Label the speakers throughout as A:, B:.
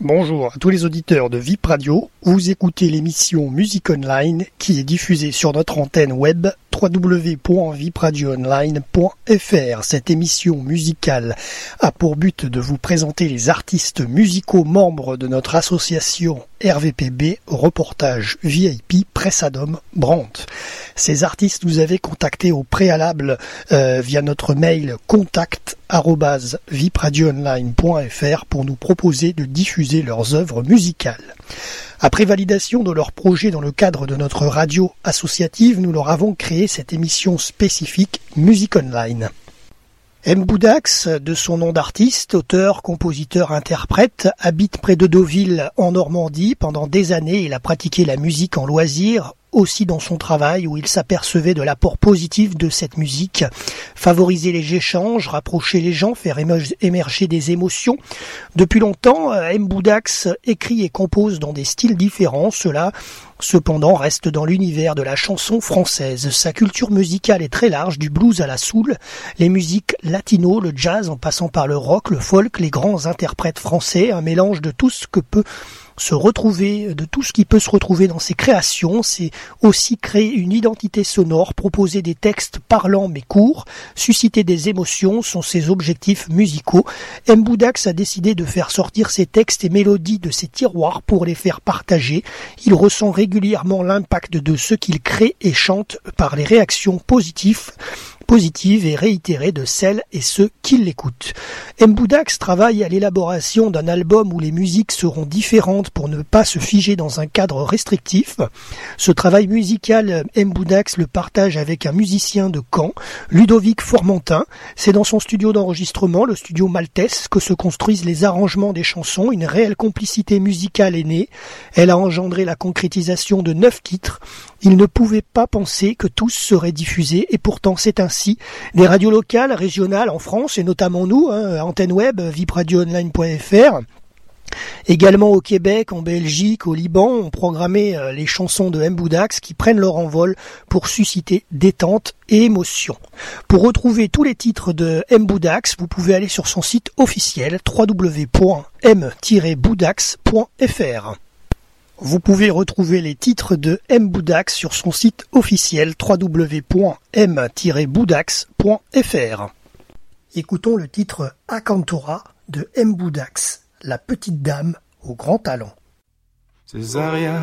A: Bonjour à tous les auditeurs de VIP Radio. Vous écoutez l'émission Musique Online qui est diffusée sur notre antenne web www.vipradioonline.fr. Cette émission musicale a pour but de vous présenter les artistes musicaux membres de notre association RVPB Reportage VIP Pressadom Brandt. Ces artistes vous avez contacté au préalable euh, via notre mail contact vipradioonline.fr pour nous proposer de diffuser leurs œuvres musicales. Après validation de leur projet dans le cadre de notre radio associative, nous leur avons créé cette émission spécifique Musique Online. M. Boudax, de son nom d'artiste, auteur, compositeur, interprète, habite près de Deauville en Normandie. Pendant des années, il a pratiqué la musique en loisir aussi dans son travail où il s'apercevait de l'apport positif de cette musique, favoriser les échanges, rapprocher les gens, faire émerger des émotions. Depuis longtemps, euh, M. Boudax écrit et compose dans des styles différents, cela cependant reste dans l'univers de la chanson française. Sa culture musicale est très large, du blues à la soul, les musiques latino, le jazz en passant par le rock, le folk, les grands interprètes français, un mélange de tout ce que peut se retrouver, de tout ce qui peut se retrouver dans ses créations. C'est aussi créer une identité sonore, proposer des textes parlants mais courts, susciter des émotions sont ses objectifs musicaux. M. Boudax a décidé de faire sortir ses textes et mélodies de ses tiroirs pour les faire partager. Il ressent régulièrement l'impact de ce qu'il crée et chante par les réactions positives positive et réitérée de celles et ceux qui l'écoutent. Mboudax travaille à l'élaboration d'un album où les musiques seront différentes pour ne pas se figer dans un cadre restrictif. Ce travail musical, Mboudax le partage avec un musicien de Caen, Ludovic Formentin. C'est dans son studio d'enregistrement, le studio Maltese, que se construisent les arrangements des chansons. Une réelle complicité musicale est née. Elle a engendré la concrétisation de neuf titres. Il ne pouvait pas penser que tous seraient diffusés et pourtant c'est ainsi. Des radios locales, régionales en France et notamment nous, hein, antenne web, vipradioonline.fr, Également au Québec, en Belgique, au Liban, on programmé euh, les chansons de Mboudax qui prennent leur envol pour susciter détente et émotion. Pour retrouver tous les titres de Mboudax, vous pouvez aller sur son site officiel www.m-boudax.fr. Vous pouvez retrouver les titres de M. Boudax sur son site officiel www.m-boudax.fr. Écoutons le titre Akantora de M. Boudax, la petite dame au grand talent.
B: Césaria,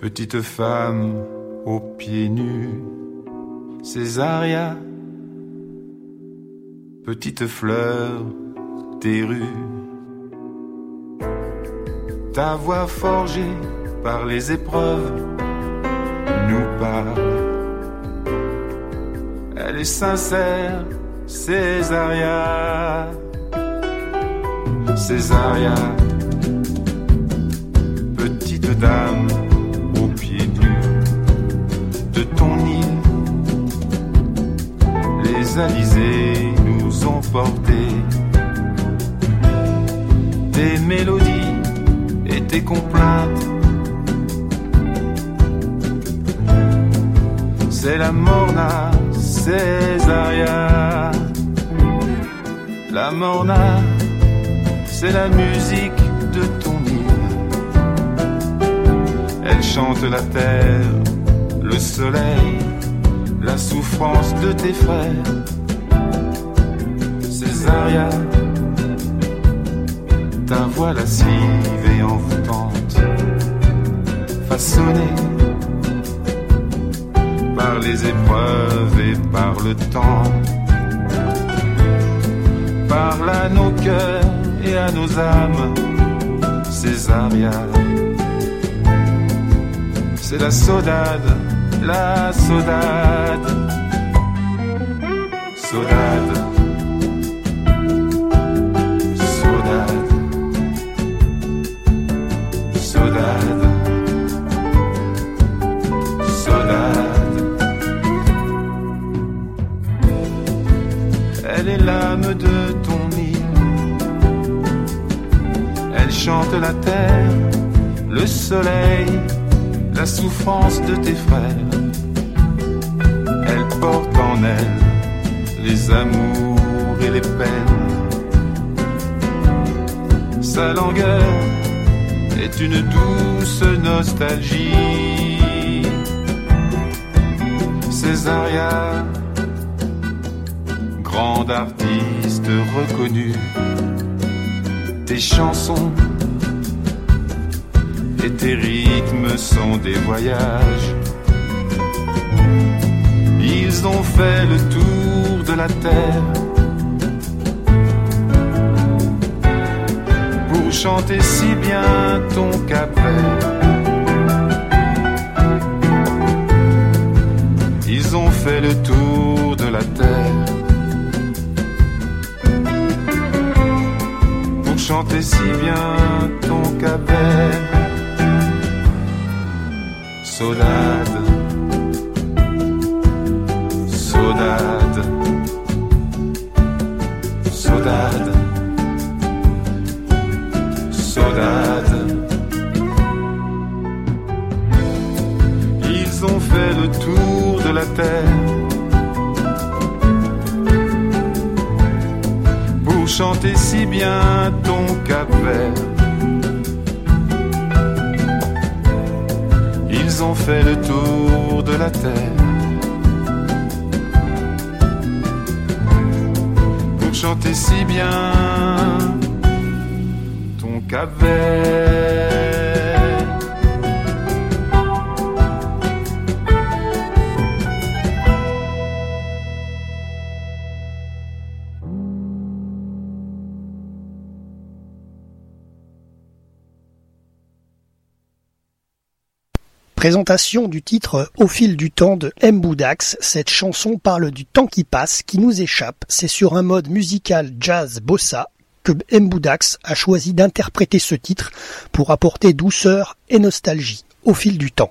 B: petite femme aux pieds nus. Césaria, petite fleur des rues ta voix forgée par les épreuves nous parle. Elle est sincère, Césaria. Césaria, petite dame aux pieds nus de ton île. Les alizés nous ont portés des mélodies tes complaintes. C'est la morna, Césaria. La morna, c'est la musique de ton île. Elle chante la terre, le soleil, la souffrance de tes frères. Césaria ta voix lascive et envoûtante, façonnée par les épreuves et par le temps. Parle à nos cœurs et à nos âmes, Césaria. C'est la saudade, la saudade, saudade. Elle chante la terre, le soleil, la souffrance de tes frères. Elle porte en elle les amours et les peines. Sa langueur est une douce nostalgie. Césaria, grande artiste reconnue, tes chansons et tes rythmes sont des voyages. Ils ont fait le tour de la terre pour chanter si bien ton capet. Ils ont fait le tour de la terre chanter si bien ton capet. Saudade, saudade, saudade, saudade. Ils ont fait le tour de la terre chanter si bien ton cap. Ils ont fait le tour de la terre pour chanter si bien ton cap
A: Présentation du titre Au fil du temps de M. Boudax. Cette chanson parle du temps qui passe, qui nous échappe. C'est sur un mode musical jazz bossa que M. Boudax a choisi d'interpréter ce titre pour apporter douceur et nostalgie au fil du temps.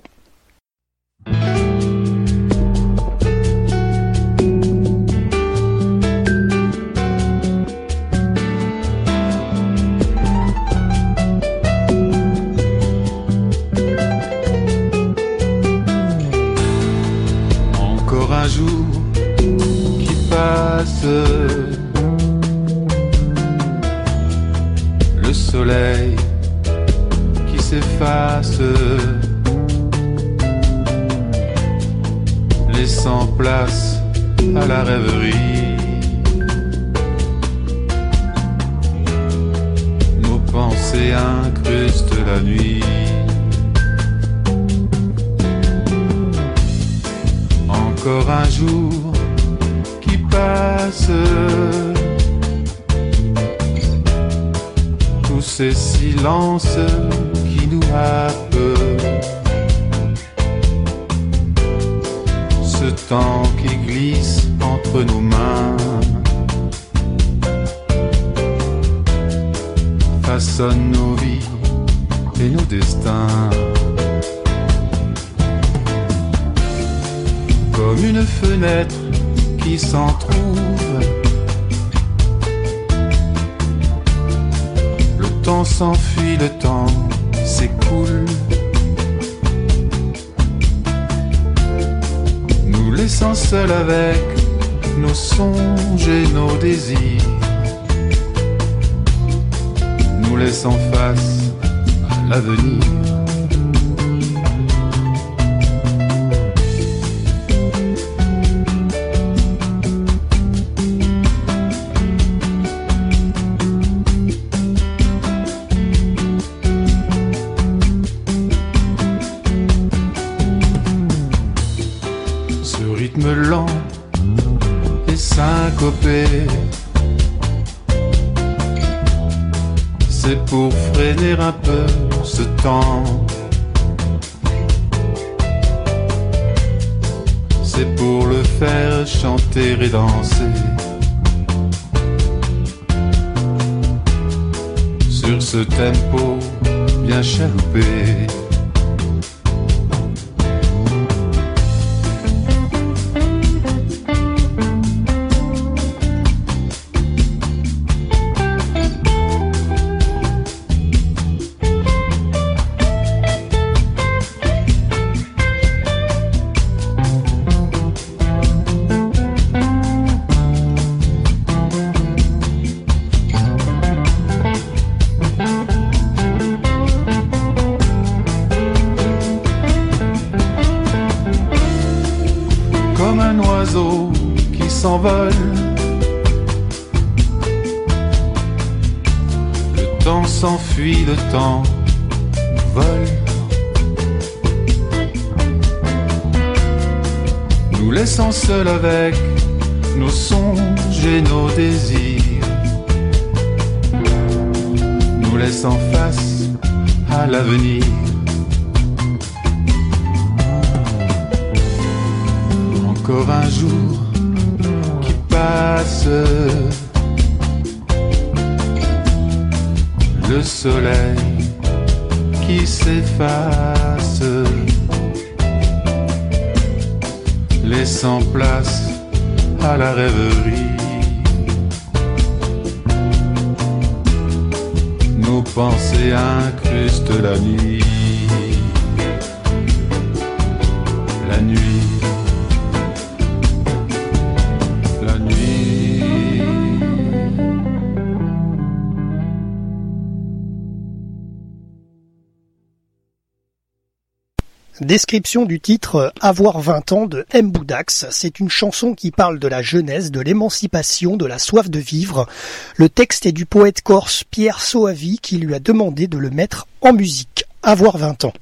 A: Du titre Avoir 20 ans de M. Boudax. C'est une chanson qui parle de la jeunesse, de l'émancipation, de la soif de vivre. Le texte est du poète corse Pierre Soavi qui lui a demandé de le mettre en musique. Avoir 20 ans.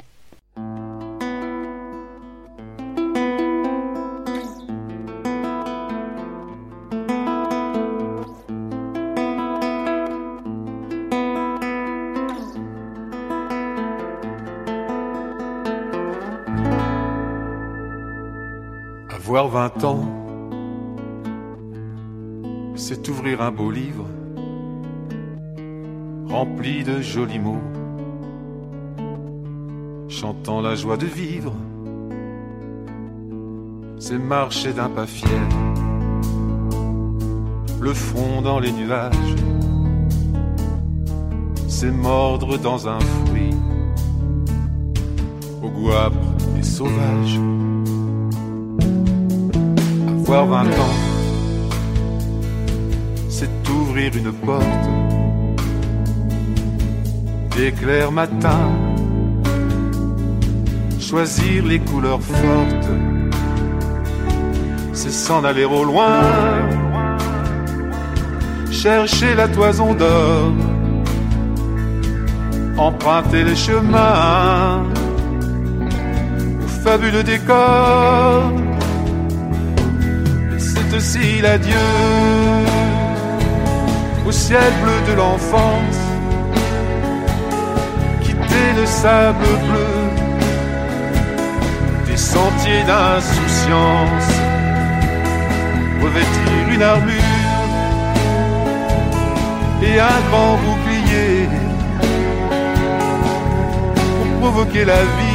B: Avoir 20 ans, c'est ouvrir un beau livre rempli de jolis mots, chantant la joie de vivre. C'est marcher d'un pas fier, le front dans les nuages. C'est mordre dans un fruit, au goût âpre et sauvage avoir 20 ans, c'est ouvrir une porte. D'éclair matin, choisir les couleurs fortes, c'est s'en aller au loin, chercher la toison d'or, emprunter les chemins, au fabuleux décor aussi l'adieu au ciel bleu de l'enfance, quitter le sable bleu des sentiers d'insouciance, revêtir une armure et un grand bouclier pour provoquer la vie.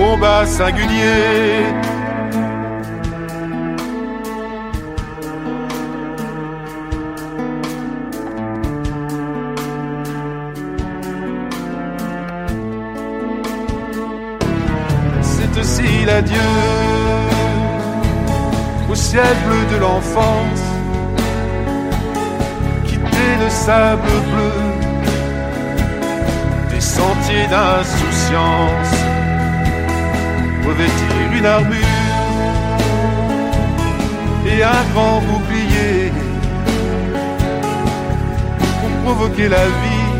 B: Combat singulier. C'est aussi l'adieu au ciel bleu de l'enfance, quitter le sable bleu des sentiers d'insouciance revêtir une armure et un grand bouclier pour provoquer la vie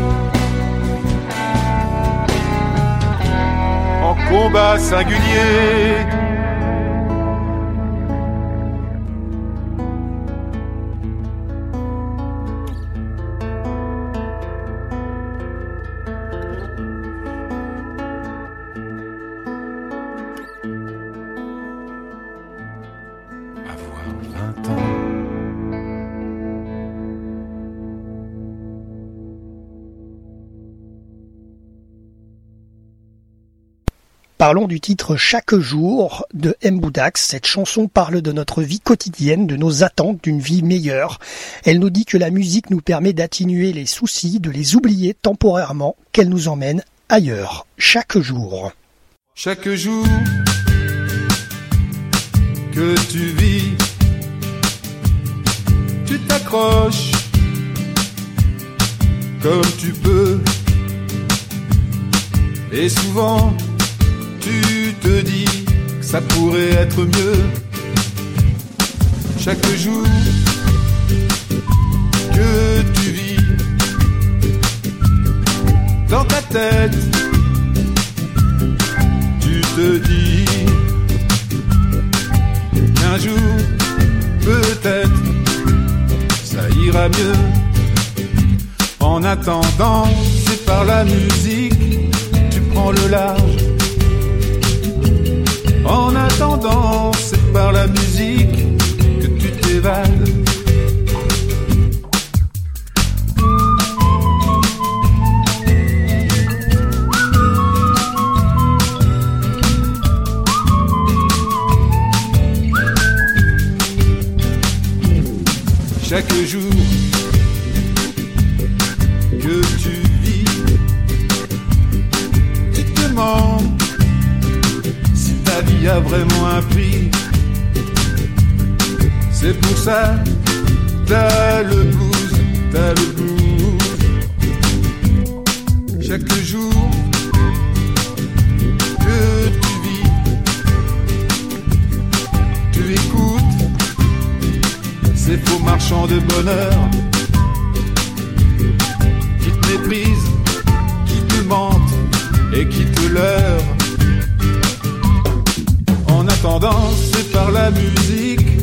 B: en combat singulier.
A: Parlons du titre Chaque jour de M. Boudax. Cette chanson parle de notre vie quotidienne, de nos attentes d'une vie meilleure. Elle nous dit que la musique nous permet d'atténuer les soucis, de les oublier temporairement, qu'elle nous emmène ailleurs, chaque jour.
B: Chaque jour que tu vis, tu t'accroches comme tu peux. Et souvent, tu te dis que ça pourrait être mieux. Chaque jour que tu vis dans ta tête, tu te dis qu'un jour, peut-être, ça ira mieux. En attendant, c'est par la musique, tu prends le large. En attendant, c'est par la musique que tu t'évades. Chaque jour vie a vraiment un prix. C'est pour ça, t'as le blues, t'as le blues. Chaque jour que tu vis, tu écoutes ces faux marchands de bonheur qui te méprisent, qui te mentent et qui te leurrent. En attendant, c'est par la musique,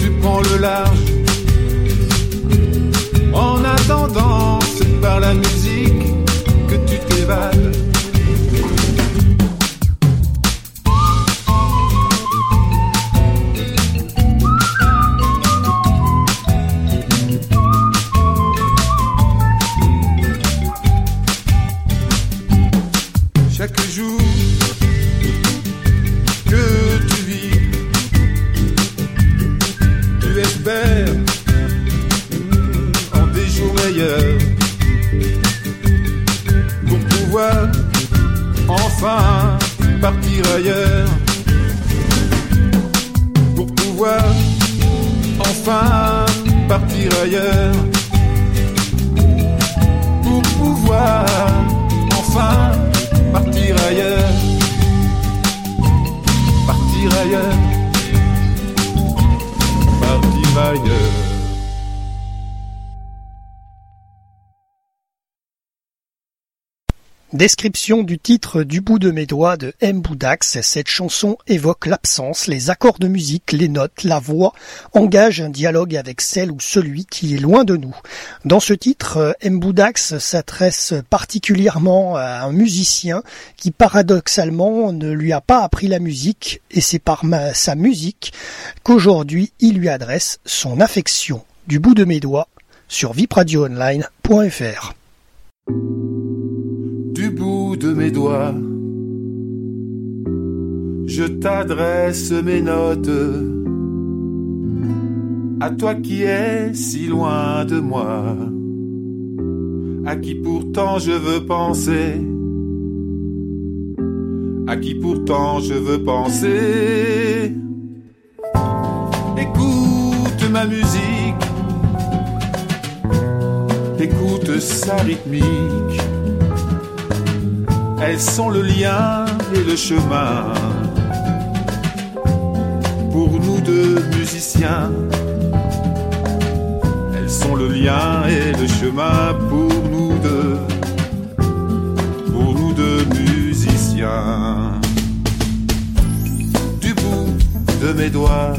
B: tu prends le large. En attendant, c'est par la musique que tu t'évades.
A: Description du titre Du bout de mes doigts de M. Boudax. Cette chanson évoque l'absence, les accords de musique, les notes, la voix, engage un dialogue avec celle ou celui qui est loin de nous. Dans ce titre, M. Boudax s'adresse particulièrement à un musicien qui paradoxalement ne lui a pas appris la musique et c'est par sa musique qu'aujourd'hui il lui adresse son affection. Du bout de mes doigts sur vipradioonline.fr.
B: de mes doigts. Je t'adresse mes notes à toi qui es si loin de moi, à qui pourtant je veux penser, à qui pourtant je veux penser. Écoute ma musique, écoute sa rythmique. Elles sont le lien et le chemin pour nous deux musiciens. Elles sont le lien et le chemin pour nous deux, pour nous deux musiciens. Du bout de mes doigts,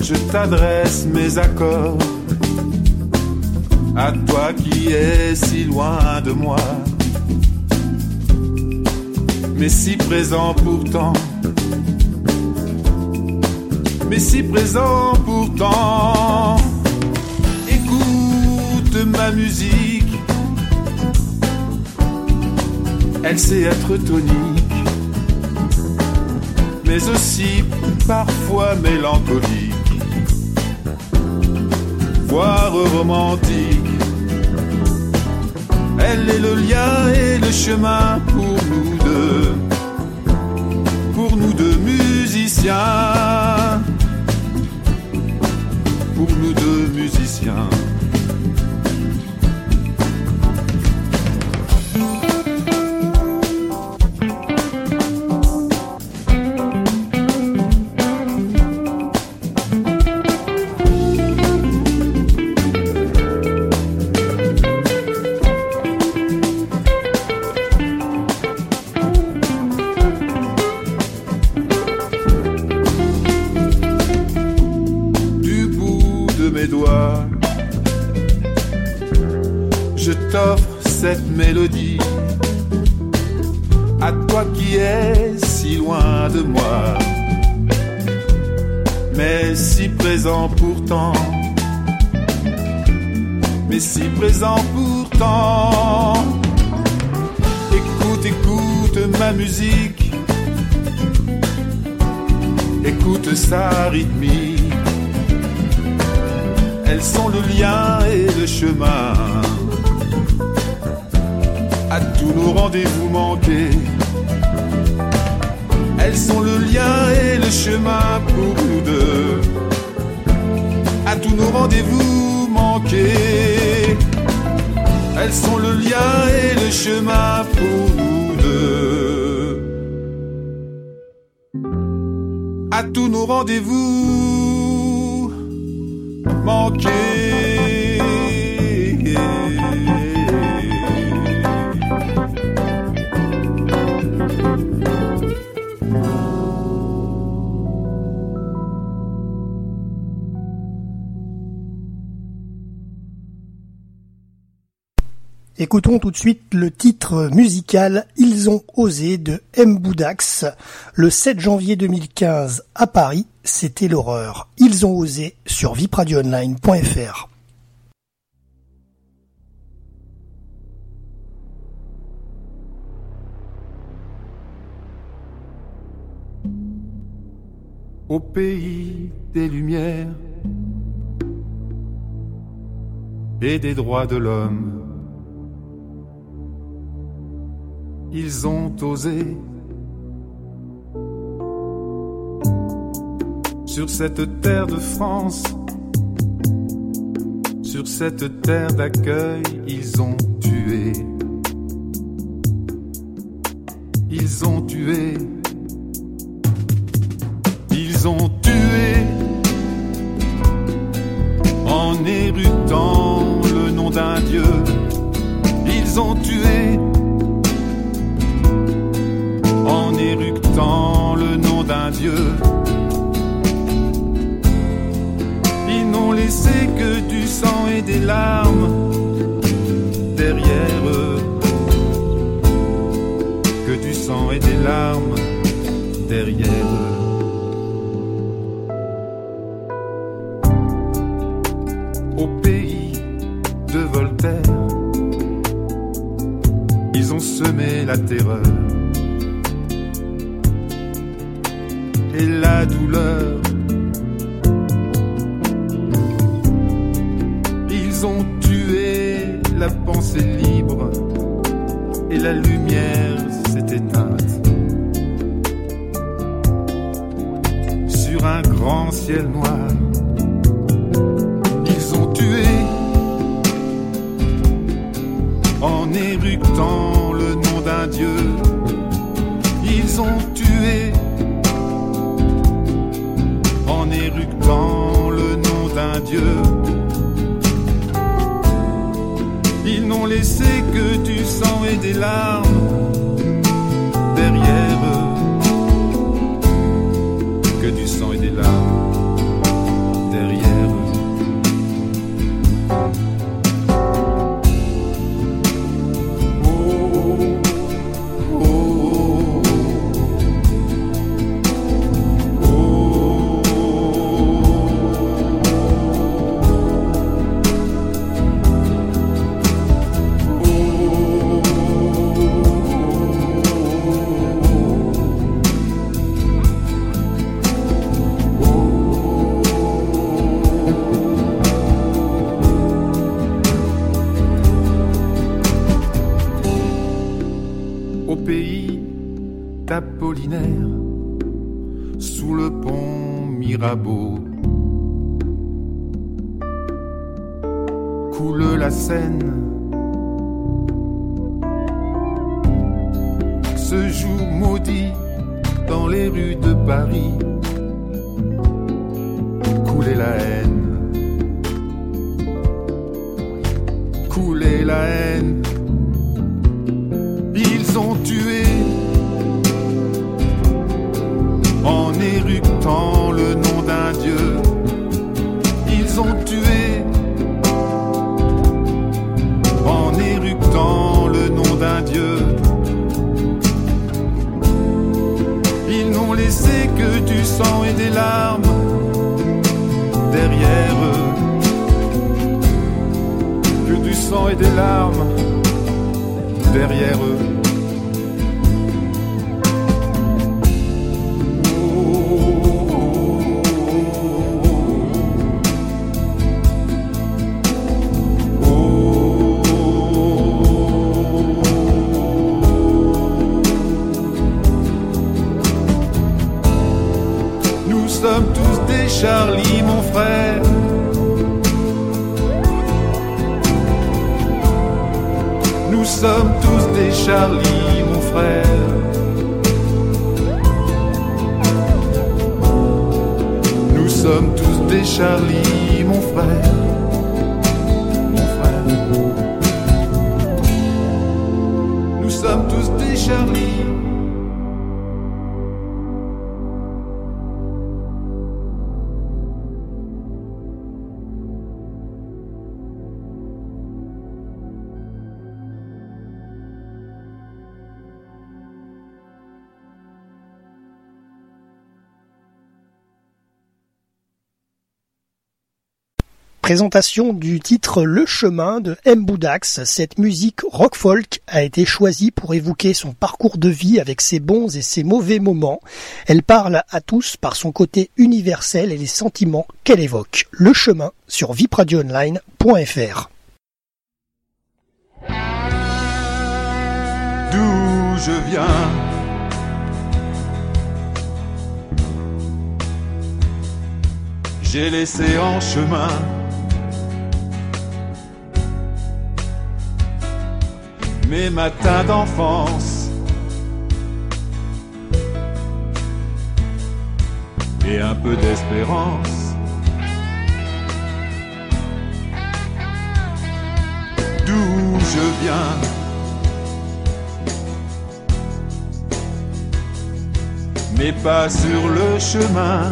B: je t'adresse mes accords à toi qui es si loin de moi, mais si présent pourtant, mais si présent pourtant. Écoute ma musique, elle sait être tonique, mais aussi parfois mélancolique romantique. Elle est le lien et le chemin pour nous deux, pour nous deux musiciens, pour nous deux musiciens. Le
A: titre musical Ils ont osé de M. Boudax. Le 7 janvier 2015 à Paris, c'était l'horreur. Ils ont osé sur vipradioonline.fr.
B: Au pays des lumières et des droits de l'homme ils ont osé. Sur cette terre de France, sur cette terre d'accueil, ils ont tué. Ils ont tué. Ils ont tué en érutant le nom d'un Dieu. Ils ont tué Ils n'ont laissé que du sang et des larmes derrière eux. Que du sang et des larmes derrière eux. Au pays de Voltaire, ils ont semé la terreur. La douleur. Ils ont tué la pensée libre et la lumière s'est éteinte. Sur un grand ciel noir, ils ont tué en éructant le nom d'un Dieu. Et des larmes
A: Présentation du titre Le chemin de M. Boudax. Cette musique rock folk a été choisie pour évoquer son parcours de vie avec ses bons et ses mauvais moments. Elle parle à tous par son côté universel et les sentiments qu'elle évoque. Le chemin sur vipradioonline.fr.
B: D'où je viens J'ai laissé en chemin mes matins d'enfance. Et un peu d'espérance. D'où je viens. Mais pas sur le chemin.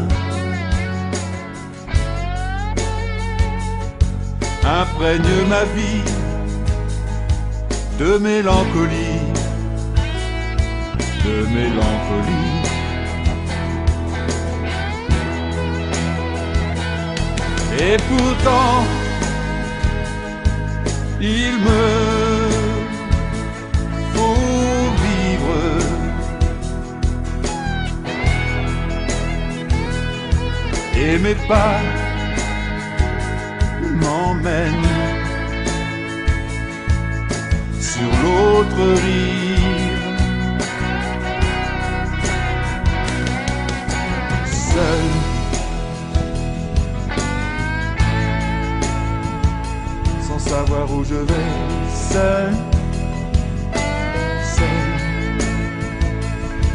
B: Imprègne ma vie de mélancolie, de mélancolie. Et pourtant, il me faut vivre. Et mes pas m'emmènent sur l'autre rive. Seul. Sans savoir où je vais, seul. Seul.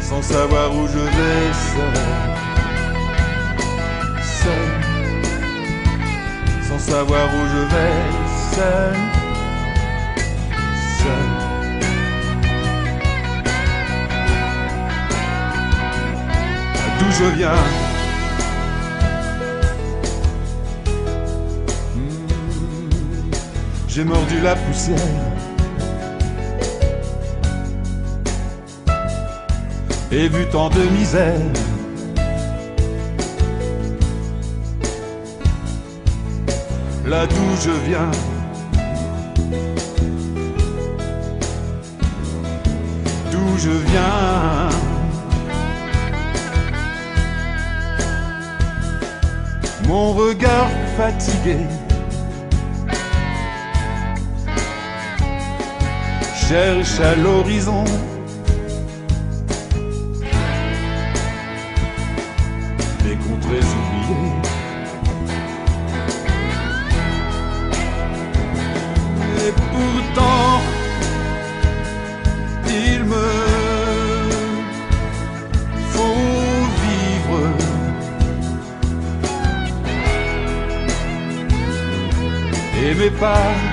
B: Sans savoir où je vais, seul. Seul. Sans savoir où je vais, seul. D'où je viens J'ai mordu la poussière. Et vu tant de misère. Là d'où je viens je viens. Mon regard fatigué cherche à l'horizon et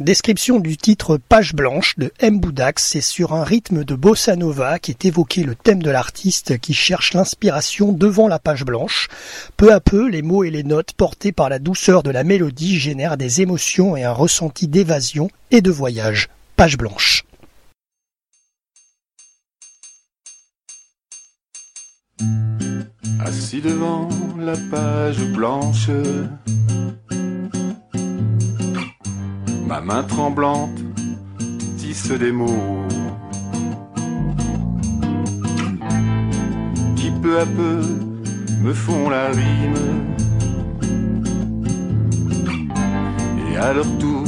A: Description du titre Page blanche de M. Boudax, c'est sur un rythme de bossa nova qui est évoqué le thème de l'artiste qui cherche l'inspiration devant la page blanche. Peu à peu, les mots et les notes portés par la douceur de la mélodie génèrent des émotions et un ressenti d'évasion et de voyage. Page blanche.
B: Assis devant la page blanche, ma main tremblante tisse des mots qui peu à peu me font la rime. Et à leur tour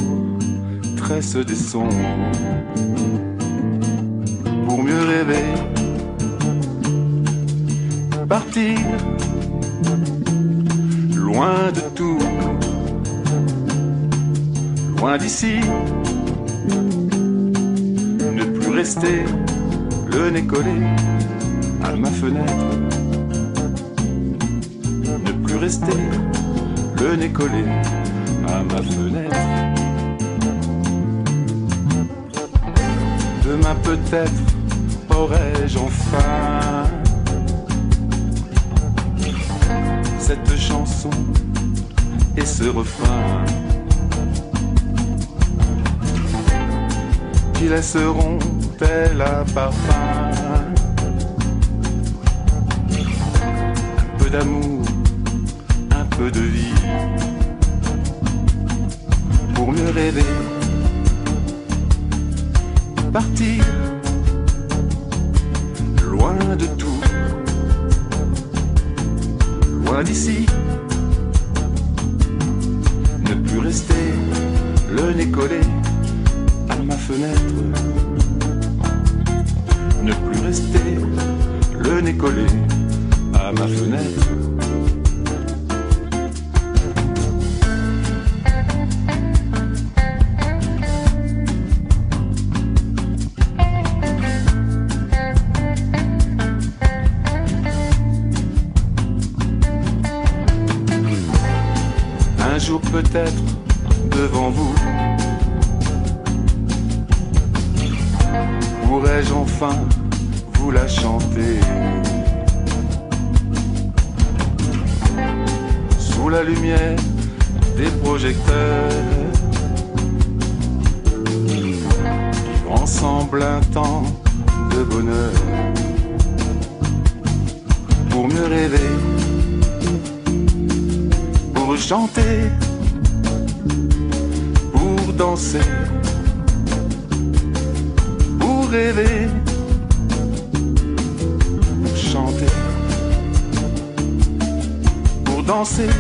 B: tressent des sons pour mieux rêver partir loin de tout, loin d'ici, ne plus rester le nez collé à ma fenêtre, ne plus rester le nez collé à ma fenêtre. Demain peut-être aurai-je enfin cette chanson et ce refrain qui laisseront tel un parfum. Un peu d'amour, un peu de vie. Pour mieux rêver, partir. Loin de tout. Loin d'ici. Peut-être devant vous. Pourrais-je enfin vous la chanter? Sous la lumière des projecteurs qui ensemble un temps de bonheur pour mieux rêver pour chanter, danser, pour rêver, pour chanter, pour danser,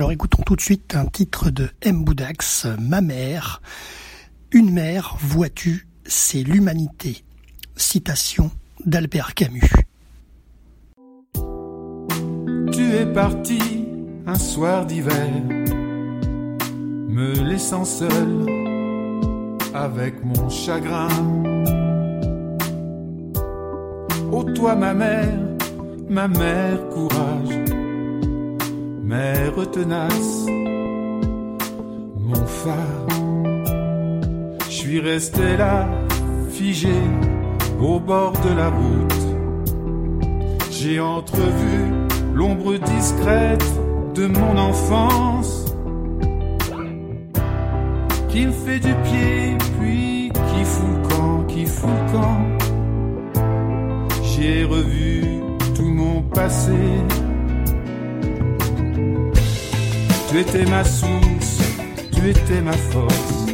A: Alors écoutons tout de suite un titre de M. Boudax, Ma mère. Une mère, vois-tu, c'est l'humanité. Citation d'Albert Camus.
B: Tu es parti un soir d'hiver, me laissant seul avec mon chagrin. Ô toi ma mère, ma mère courage, mère tenace, mon phare. Je suis resté là, figé au bord de la route. J'ai entrevu l'ombre discrète de mon enfance qui me fait du pied, puis qui fout le camp, qui fout le camp. J'ai revu tout mon passé. Tu étais ma source, tu étais ma force.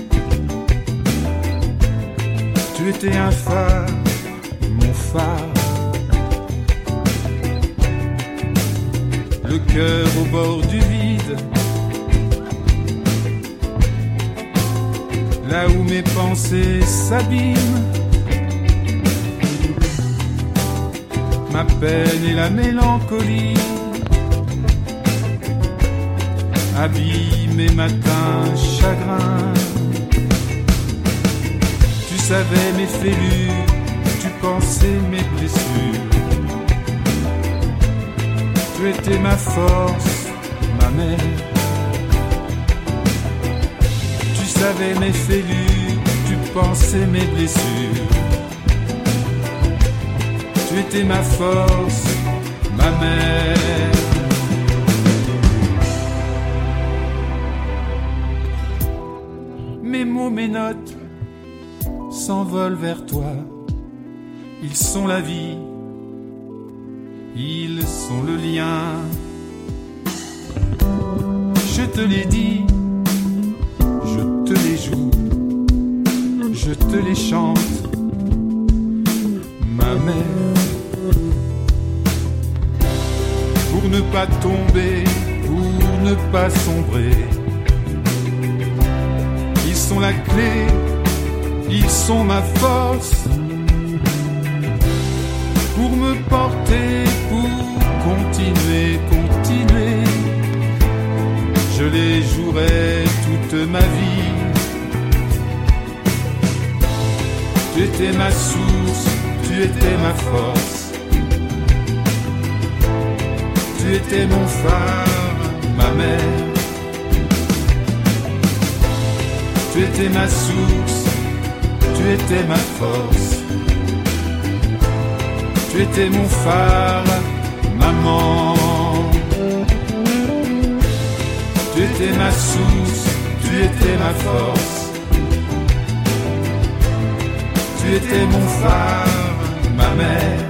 B: Tu étais un phare, mon phare. Le cœur au bord du vide. Là où mes pensées s'abîment. Ma peine et la mélancolie abîment mes matins chagrins. Tu savais mes fêlures, tu pensais mes blessures. Tu étais ma force, ma mère. Tu savais mes fêlures, tu pensais mes blessures. Tu étais ma force, ma mère. Mes notes s'envolent vers toi. Ils sont la vie, ils sont le lien. Je te les dis, je te les joue, je te les chante, ma mère. Pour ne pas tomber, pour ne pas sombrer. La clé, ils sont ma force pour me porter, pour continuer, continuer. Je les jouerai toute ma vie. Tu étais ma source, tu étais ma force. Tu étais mon phare, ma mère. Tu étais ma source, tu étais ma force. Tu étais mon phare, maman. Tu étais ma source, tu étais ma force. Tu étais mon phare, ma mère.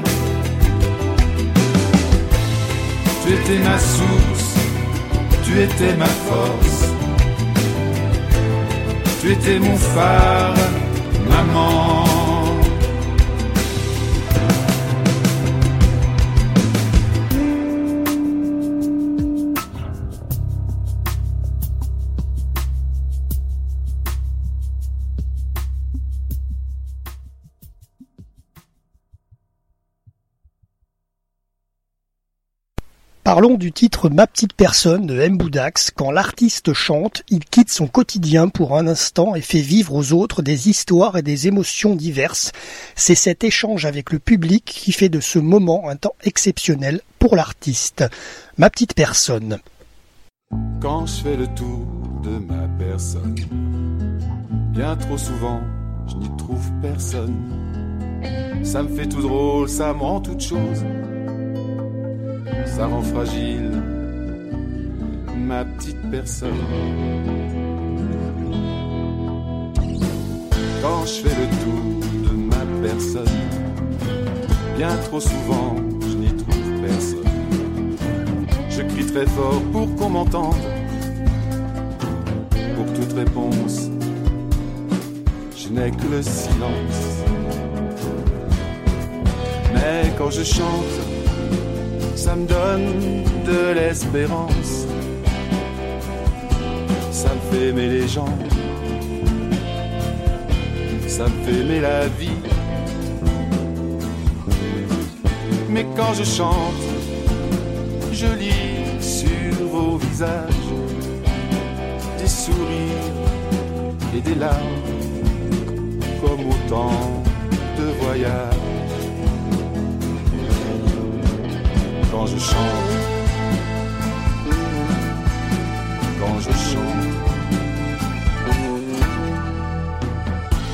B: Tu étais ma source, tu étais ma force. Tu étais mon phare, maman.
A: Parlons du titre Ma petite personne de M. Boudax. Quand l'artiste chante, il quitte son quotidien pour un instant et fait vivre aux autres des histoires et des émotions diverses. C'est cet échange avec le public qui fait de ce moment un temps exceptionnel pour l'artiste. Ma petite personne.
B: Bien trop souvent, je n'y trouve personne. Ça me fait tout drôle, ça rend toute chose ça rend fragile ma petite personne. Quand je fais le tour de ma personne, bien trop souvent je n'y trouve personne. Je crie très fort pour qu'on m'entende. Pour toute réponse, je n'ai que le silence. Mais quand je chante, ça me donne de l'espérance. Ça me fait aimer les gens. Ça me fait aimer la vie. Mais quand je chante, je lis sur vos visages, des sourires et des larmes, comme autant de voyages. Quand je chante, quand je chante,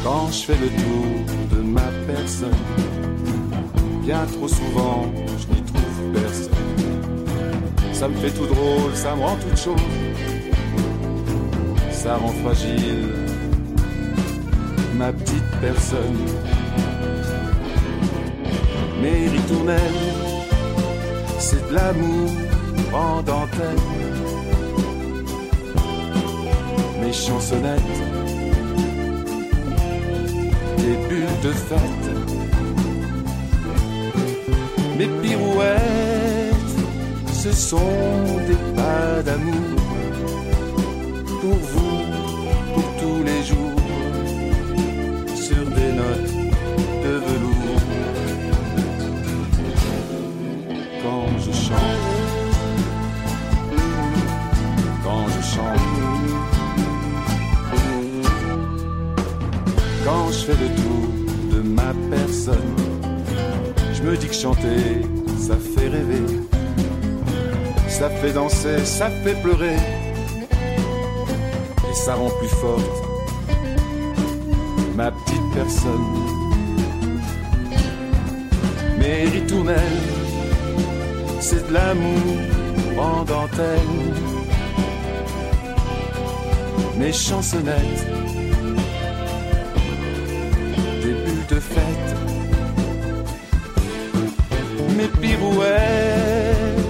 B: quand je fais le tour de ma personne, bien trop souvent je n'y trouve personne. Ça me fait tout drôle, ça me rend toute chose, ça rend fragile ma petite personne. C'est de l'amour en dentelle. Mes chansonnettes, des bulles de fête. Mes pirouettes, ce sont des pas d'amour je fais le tour de ma personne, je me dis que chanter, ça fait rêver, ça fait danser, ça fait pleurer et ça rend plus forte ma petite personne. Mes ritournelles, c'est de l'amour en dentelle. Mes chansonnettes, de fête. Mes pirouettes,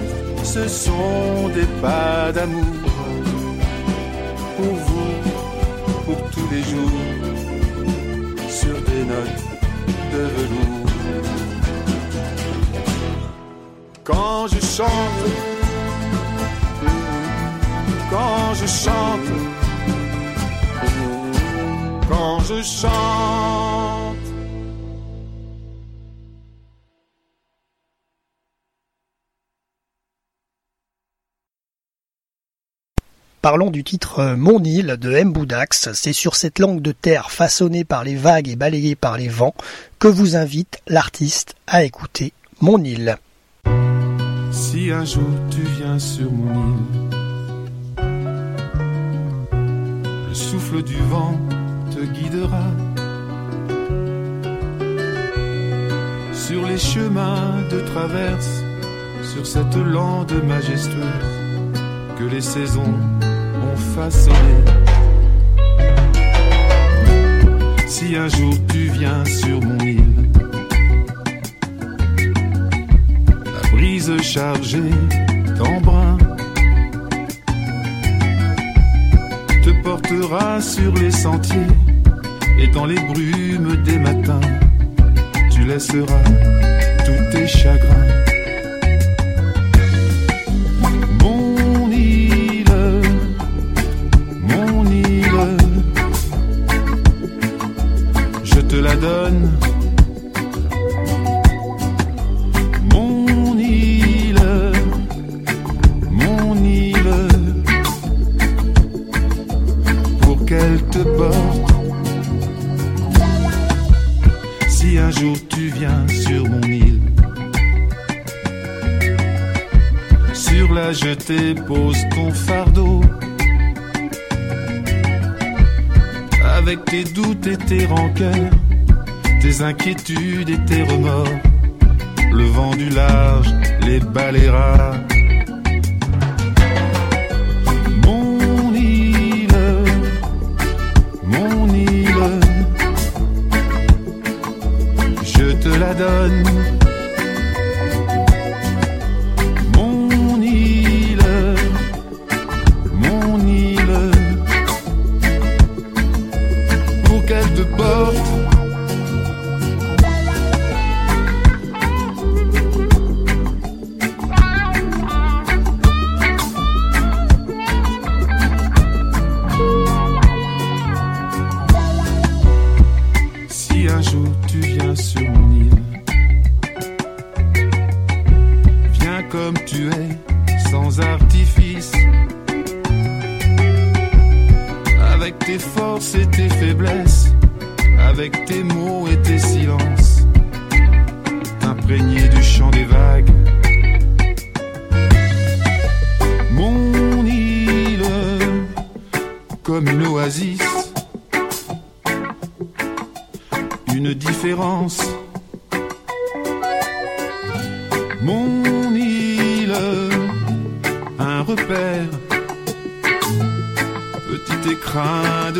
B: ce sont des pas d'amour pour vous, pour tous les jours, sur des notes de velours. Quand je chante, quand je chante, quand je chante.
A: Parlons du titre euh, Mon île de M. Boudax. C'est sur cette langue de terre façonnée par les vagues et balayée par les vents que vous invite l'artiste à écouter Mon île.
B: Si un jour tu viens sur mon île, le souffle du vent te guidera sur les chemins de traverse, sur cette lande majestueuse que les saisons façonnée. Si un jour tu viens sur mon île, la brise chargée d'embrun te portera sur les sentiers et dans les brumes des matins, tu laisseras tous tes chagrins. Inquiétudes et tes remords,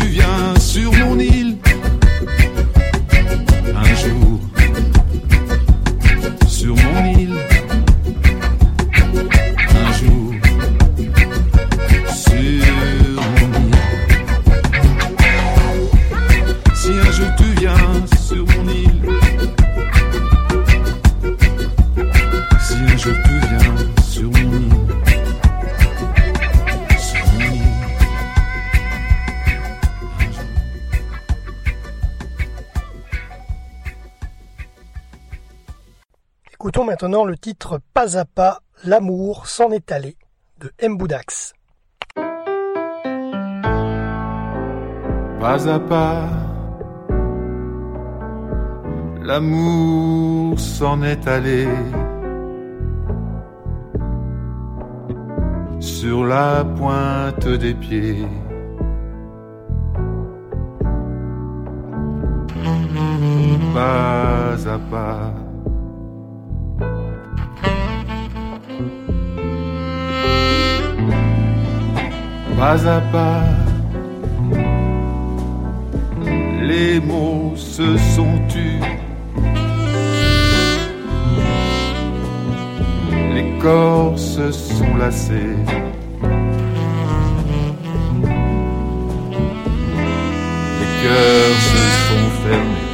B: tu viens sur mon
A: le titre Pas à pas, l'amour s'en est allé de Mboudax.
B: Pas à pas, l'amour s'en est allé. Sur la pointe des pieds. Pas à pas pas à pas. Les mots se sont tus. Les corps se sont lassés. Les cœurs se sont fermés.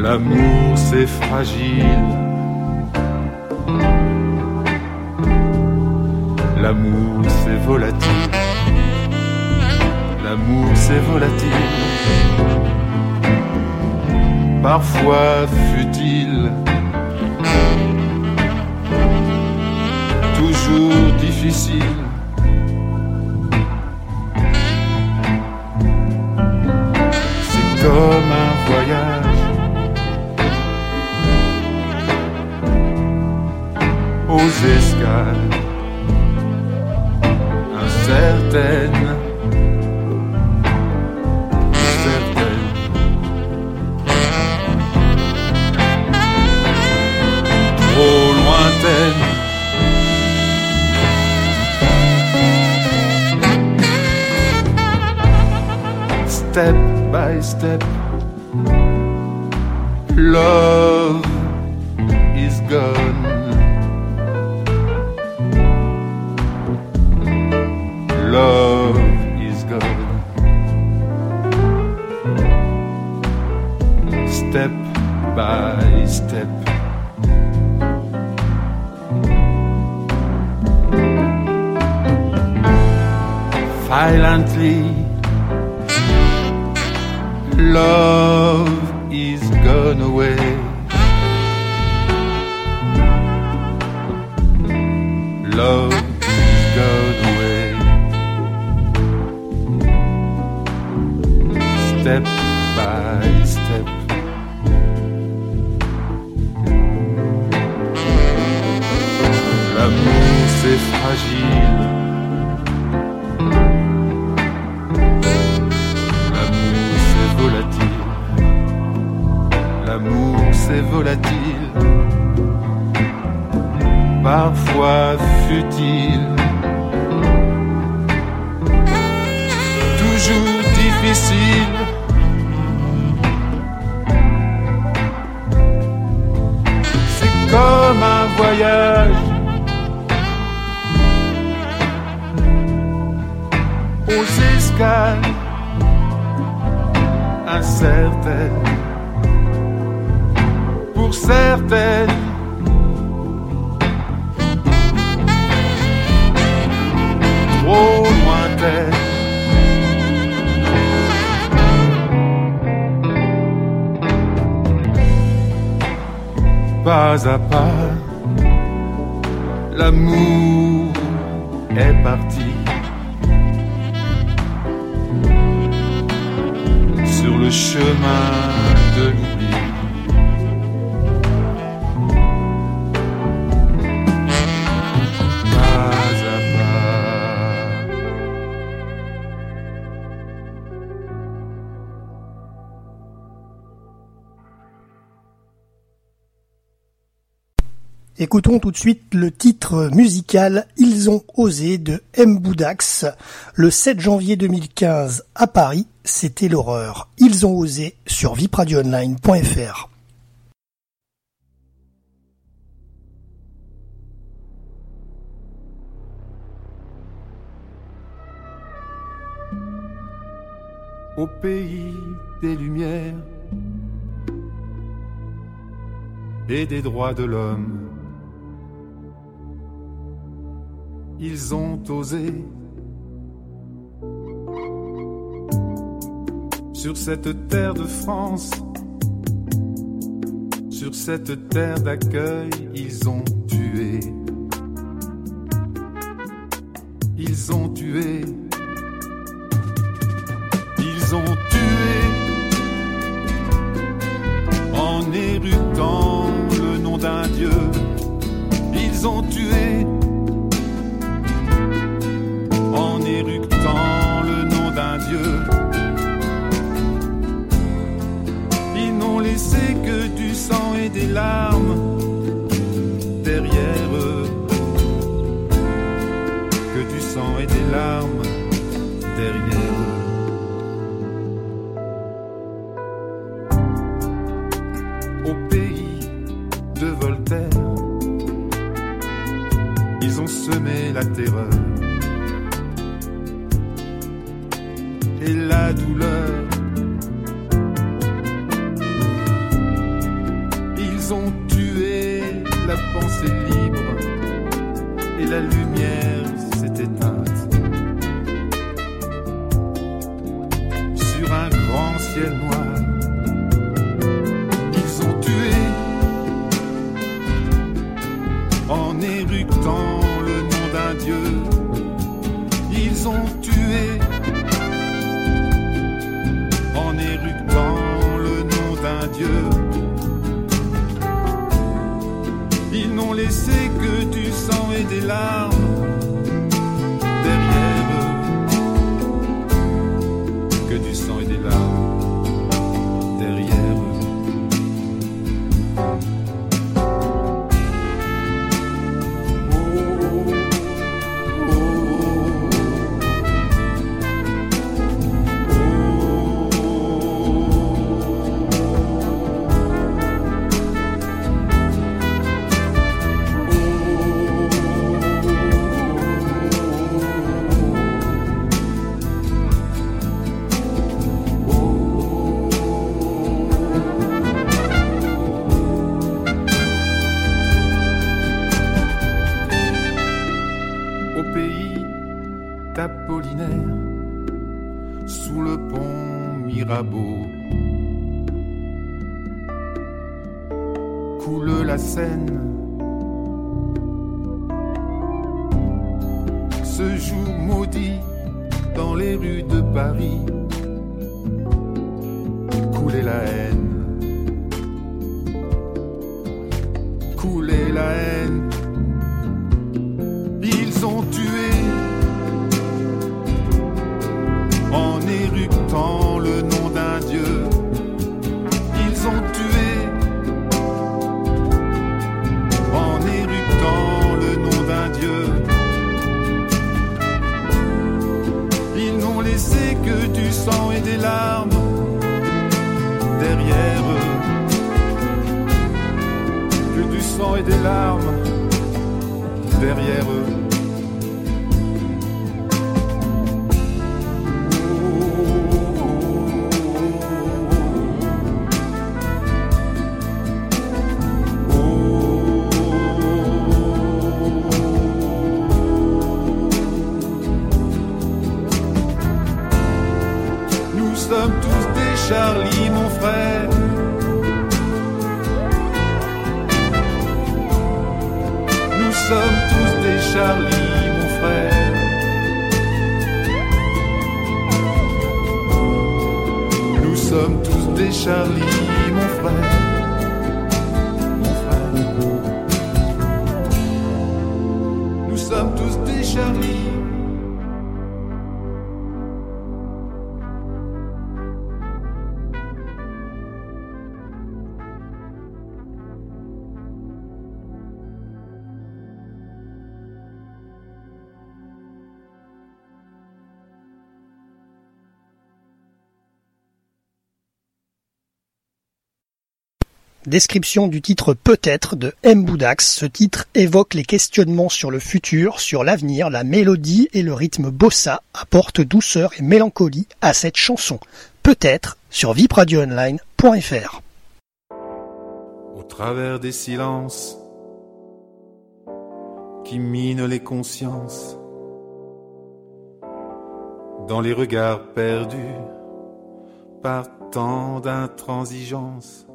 B: L'amour c'est fragile L'amour c'est volatile. L'amour c'est volatile. Parfois futile. Toujours difficile. C'est comme un voyage. aux escales certaine, certaine. Trop lointaine. Step by step, love is gone. Love is gone. Step by step. Violently, love is gone away. Pas à pas, l'amour est parti. Sur le chemin de.
A: Écoutons tout de suite le titre musical Ils ont osé de M. Boudax. Le 7 janvier 2015 à Paris, c'était l'horreur. Ils ont osé sur vipradioonline.fr.
B: au pays des lumières et des droits de l'homme. Ils ont osé sur cette terre de France, sur cette terre d'accueil, ils ont tué. Ils ont tué. Ils ont tué en éructant le nom d'un dieu. Ils ont tué éructant le nom d'un dieu. Ils n'ont laissé que du sang et des larmes la lumière s'est éteinte sur un grand ciel noir. Charlie, mon frère. Nous sommes tous des Charlie, mon frère. Nous sommes tous des Charlie, mon frère.
A: Description du titre Peut-être de M. Boudax. Ce titre évoque les questionnements sur le futur, sur l'avenir, la mélodie et le rythme bossa apportent douceur et mélancolie à cette chanson. Peut-être sur vipradioonline.fr.
B: Au travers des silences qui minent les consciences, dans les regards perdus par tant d'intransigeance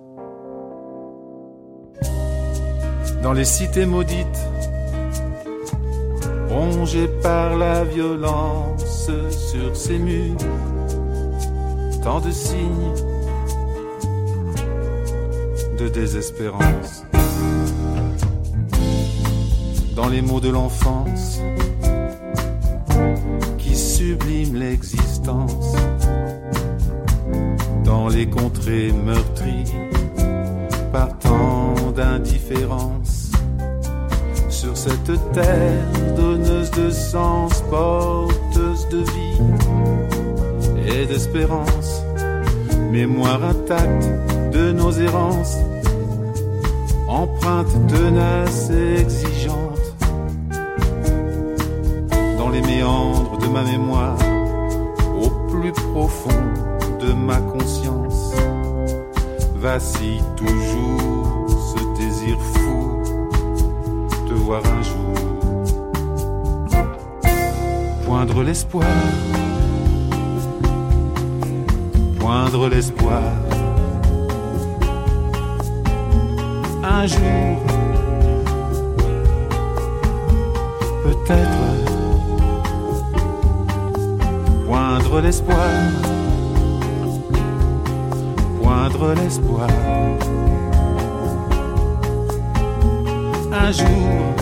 B: dans les cités maudites, rongées par la violence sur ces murs, tant de signes de désespérance. Dans les mots de l'enfance qui subliment l'existence, dans les contrées meurtries par tant d'indifférence. Sur cette terre donneuse de sens, porteuse de vie et d'espérance, mémoire intacte de nos errances, empreinte tenace et exigeante. Dans les méandres de ma mémoire, au plus profond de ma conscience, vacille toujours désir fou de voir un jour poindre l'espoir, poindre l'espoir. Un jour, peut-être, poindre l'espoir, poindre l'espoir. Un jour,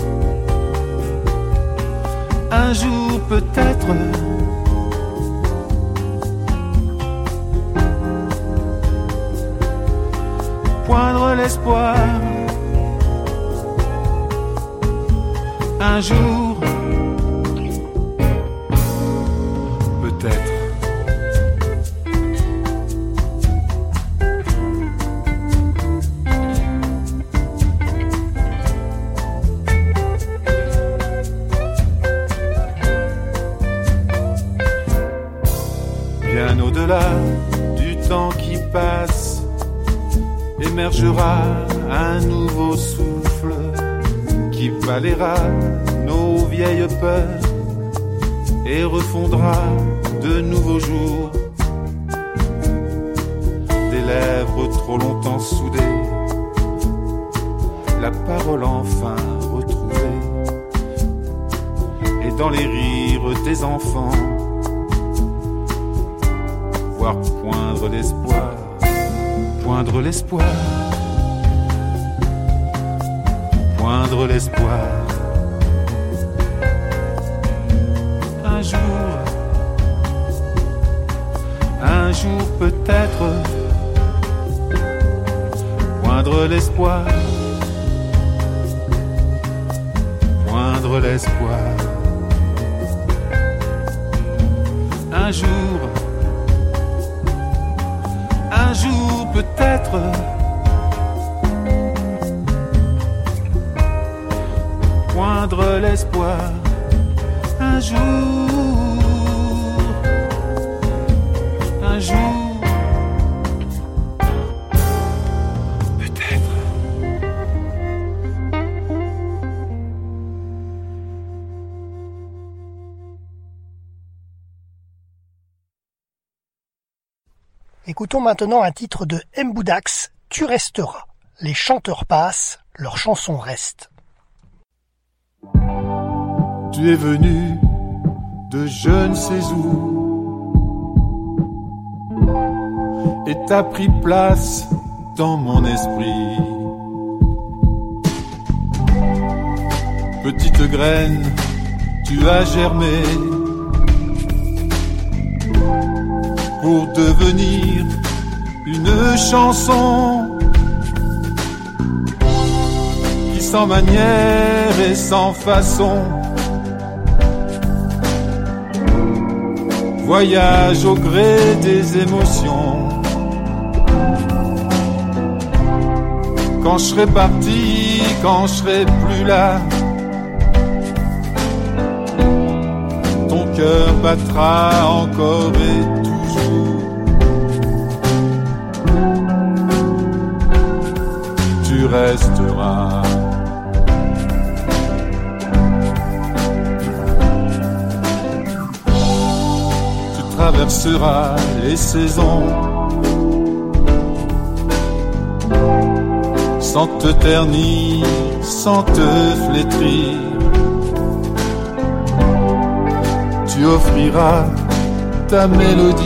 B: un jour peut-être. Poindre l'espoir. Un jour,
A: Écoutons maintenant un titre de Mboudax, Tu resteras. Les chanteurs passent, leurs chansons restent.
B: Tu es venu de je ne sais où et t'as pris place dans mon esprit. Petite graine, tu as germé pour devenir une chanson qui sans manière et sans façon voyage au gré des émotions. Quand je serai parti, quand je serai plus là, ton cœur battra encore et Tu traverseras les saisons sans te ternir, sans te flétrir. Tu offriras ta mélodie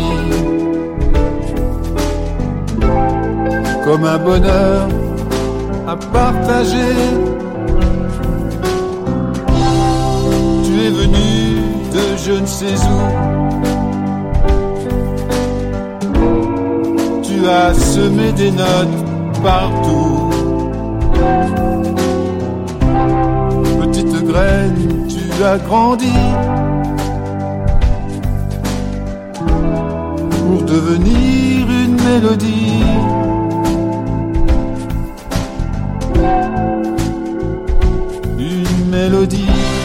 B: comme un bonheur à partager. Tu es venu de je ne sais où. Tu as semé des notes partout. Petite graine, tu as grandi pour devenir une mélodie. Mélodie.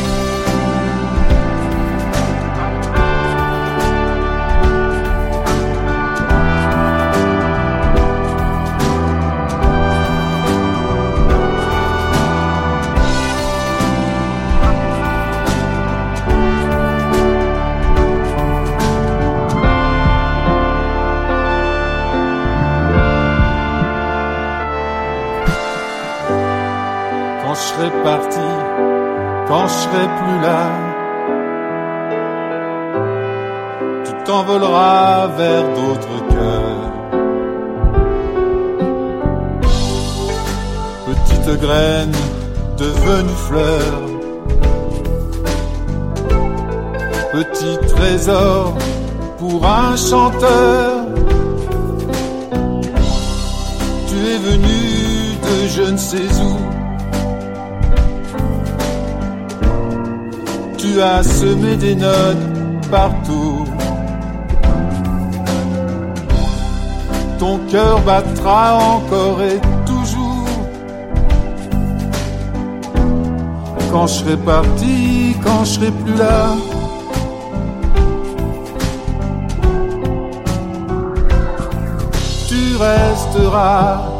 B: Tu t'envoleras vers d'autres cœurs. Petite graine devenue fleur, petit trésor pour un chanteur. Tu es venu de je ne sais où. Tu as semé des notes partout. Cœur battra encore et toujours. Quand je serai parti, quand je serai plus là. Tu resteras.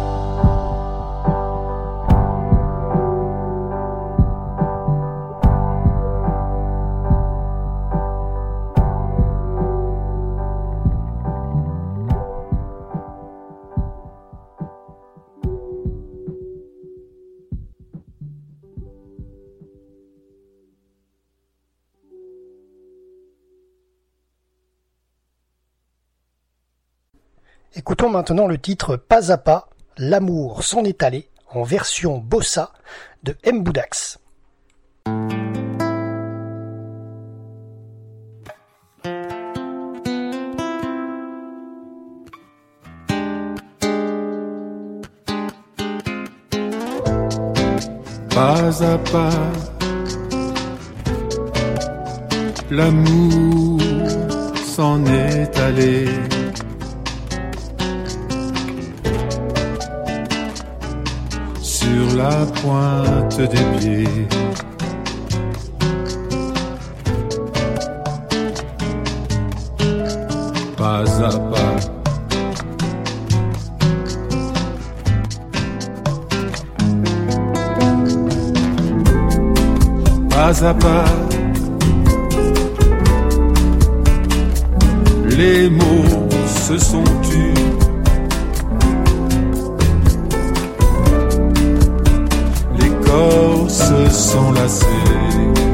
A: Écoutons maintenant le titre Pas à pas, l'amour s'en est allé, en version bossa de Mboudax.
B: Pas à pas, l'amour s'en est allé. sur la pointe des pieds. Pas à pas. Pas à pas. Les mots se sont tus. corps se sont lassés.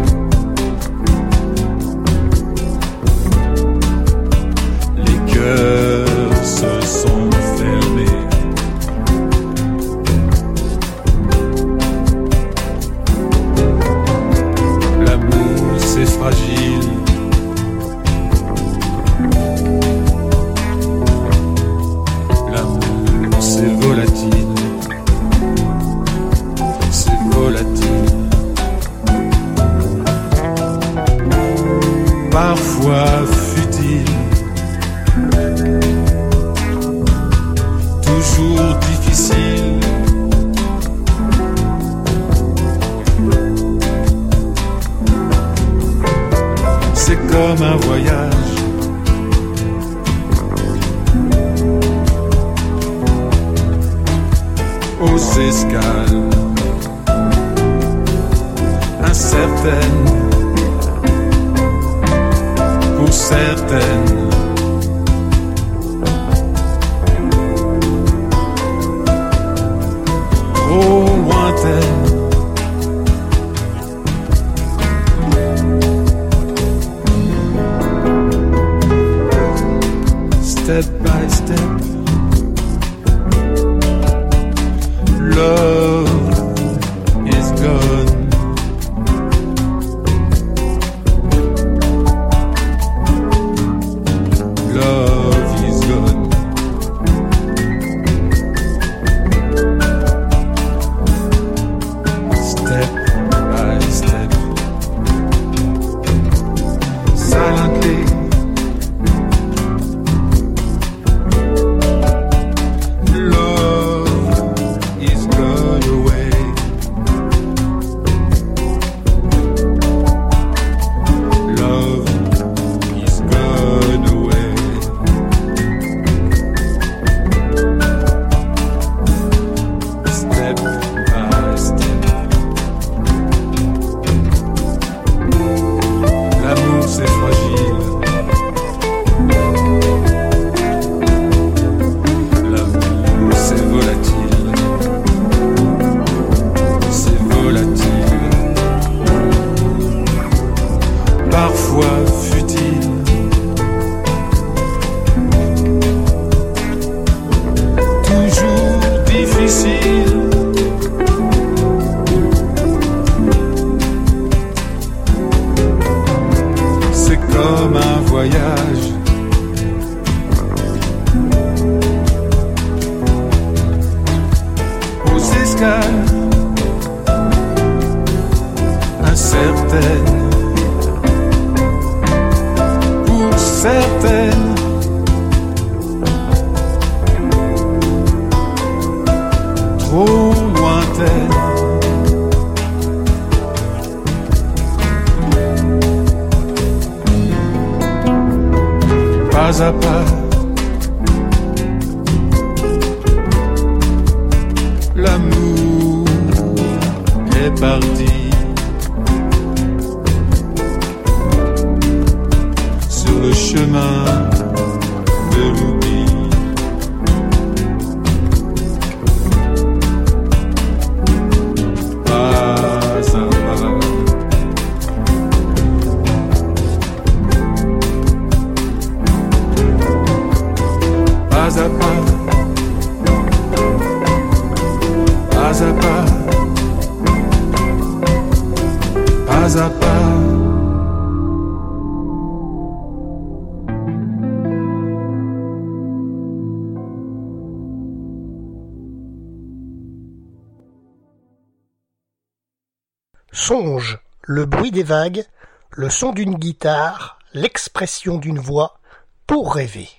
A: des vagues, le son d'une guitare, l'expression d'une voix, pour rêver.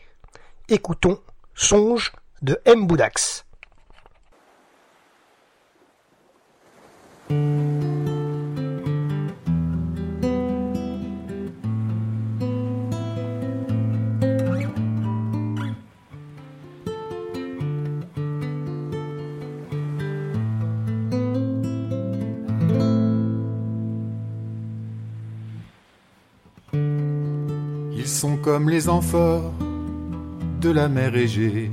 A: Écoutons Songe de M. Boudax.
B: comme les amphores de la mer Égée.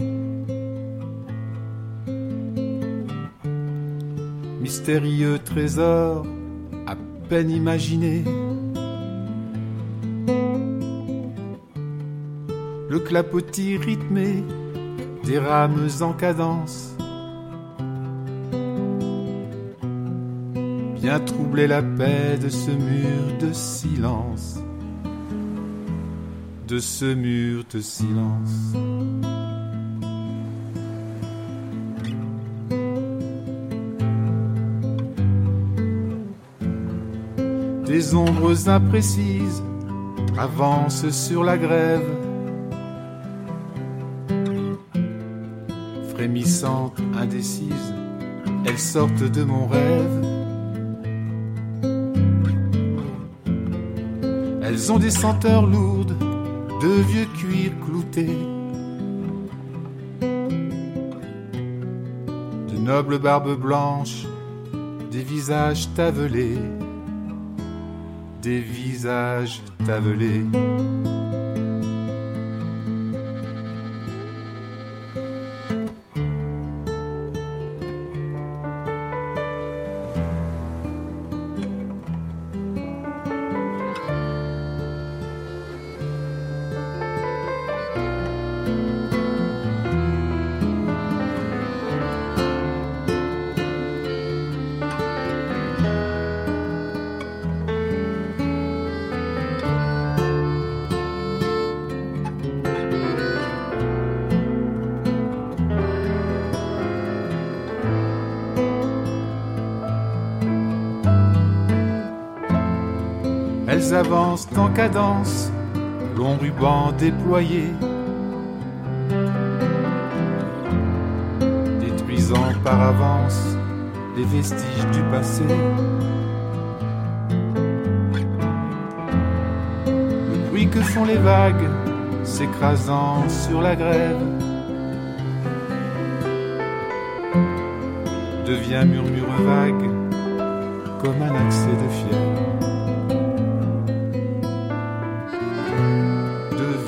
B: Mystérieux trésor à peine imaginé. Le clapotis rythmé des rames en cadence. Bien troubler la paix de ce mur de silence de ce mur de silence. Des ombres imprécises avancent sur la grève, frémissantes, indécises, elles sortent de mon rêve. Elles ont des senteurs lourdes de vieux cuir clouté, de nobles barbes blanches, des visages tavelés, des visages tavelés. Cadence, long ruban déployé, détruisant par avance les vestiges du passé. Le bruit que font les vagues s'écrasant sur la grève devient murmure vague comme un accès de fièvre.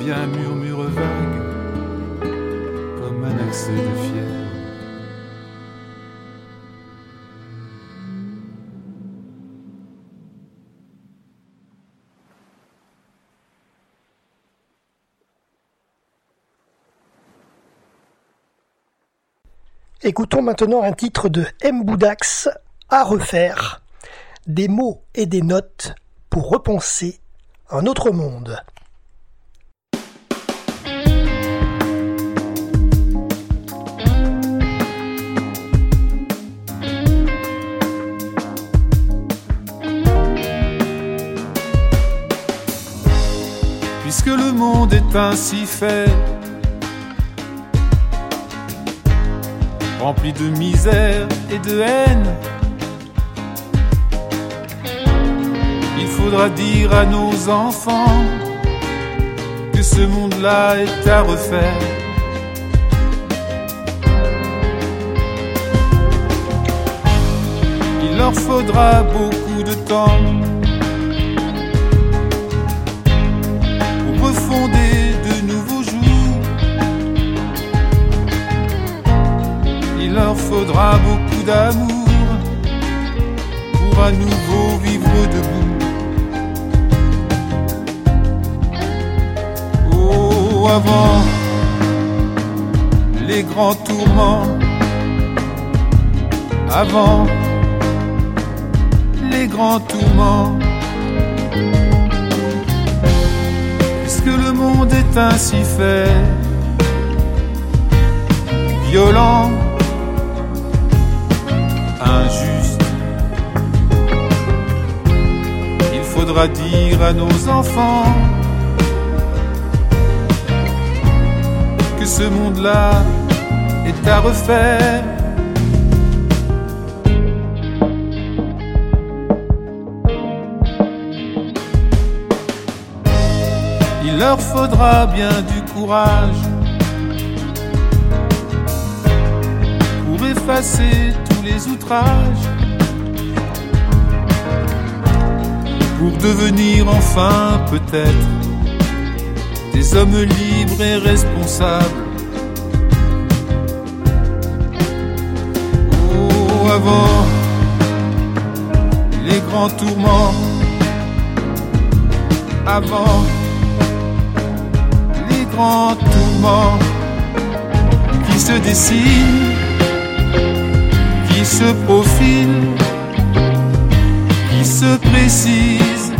B: Devient murmure vague comme un accès de fièvre.
A: Écoutons maintenant un titre de M. Boudax à refaire. Des mots et des notes pour repenser un autre monde.
B: Puisque le monde est ainsi fait, rempli de misère et de haine. Il faudra dire à nos enfants que ce monde-là est à refaire. Il leur faudra beaucoup de temps faudra beaucoup d'amour pour à nouveau vivre debout. Oh, avant les grands tourments, avant les grands tourments. Puisque le monde est ainsi fait, violent, injuste. Il faudra dire à nos enfants que ce monde-là est à refaire. Il leur faudra bien du courage pour effacer les outrages, pour devenir enfin peut-être des hommes libres et responsables. Oh, avant les grands tourments, avant les grands tourments qui se dessinent, qui se profilent, qui se précisent.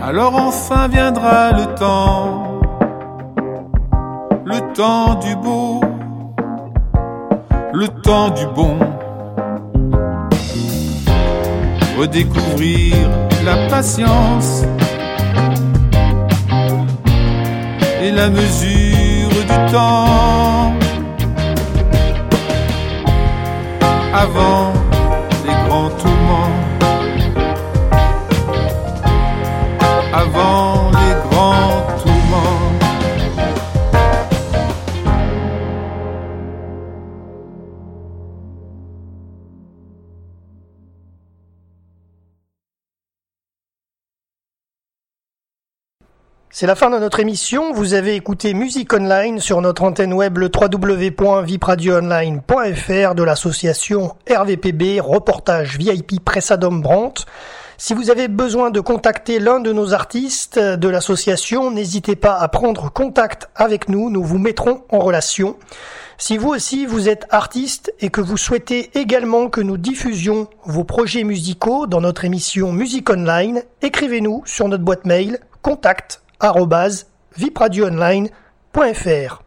B: Alors enfin viendra le temps, le temps du beau, du bon. Redécouvrir la patience et la mesure du temps. Avant
A: C'est la fin de notre émission. Vous avez écouté Musique Online sur notre antenne web le www.vipradioonline.fr de l'association RVPB Reportage VIP Pressadom Brandt. Si vous avez besoin de contacter l'un de nos artistes de l'association, n'hésitez pas à prendre contact avec nous, nous vous mettrons en relation. Si vous aussi vous êtes artiste et que vous souhaitez également que nous diffusions vos projets musicaux dans notre émission Musique Online, écrivez-nous sur notre boîte mail contact@vipradioonline.fr.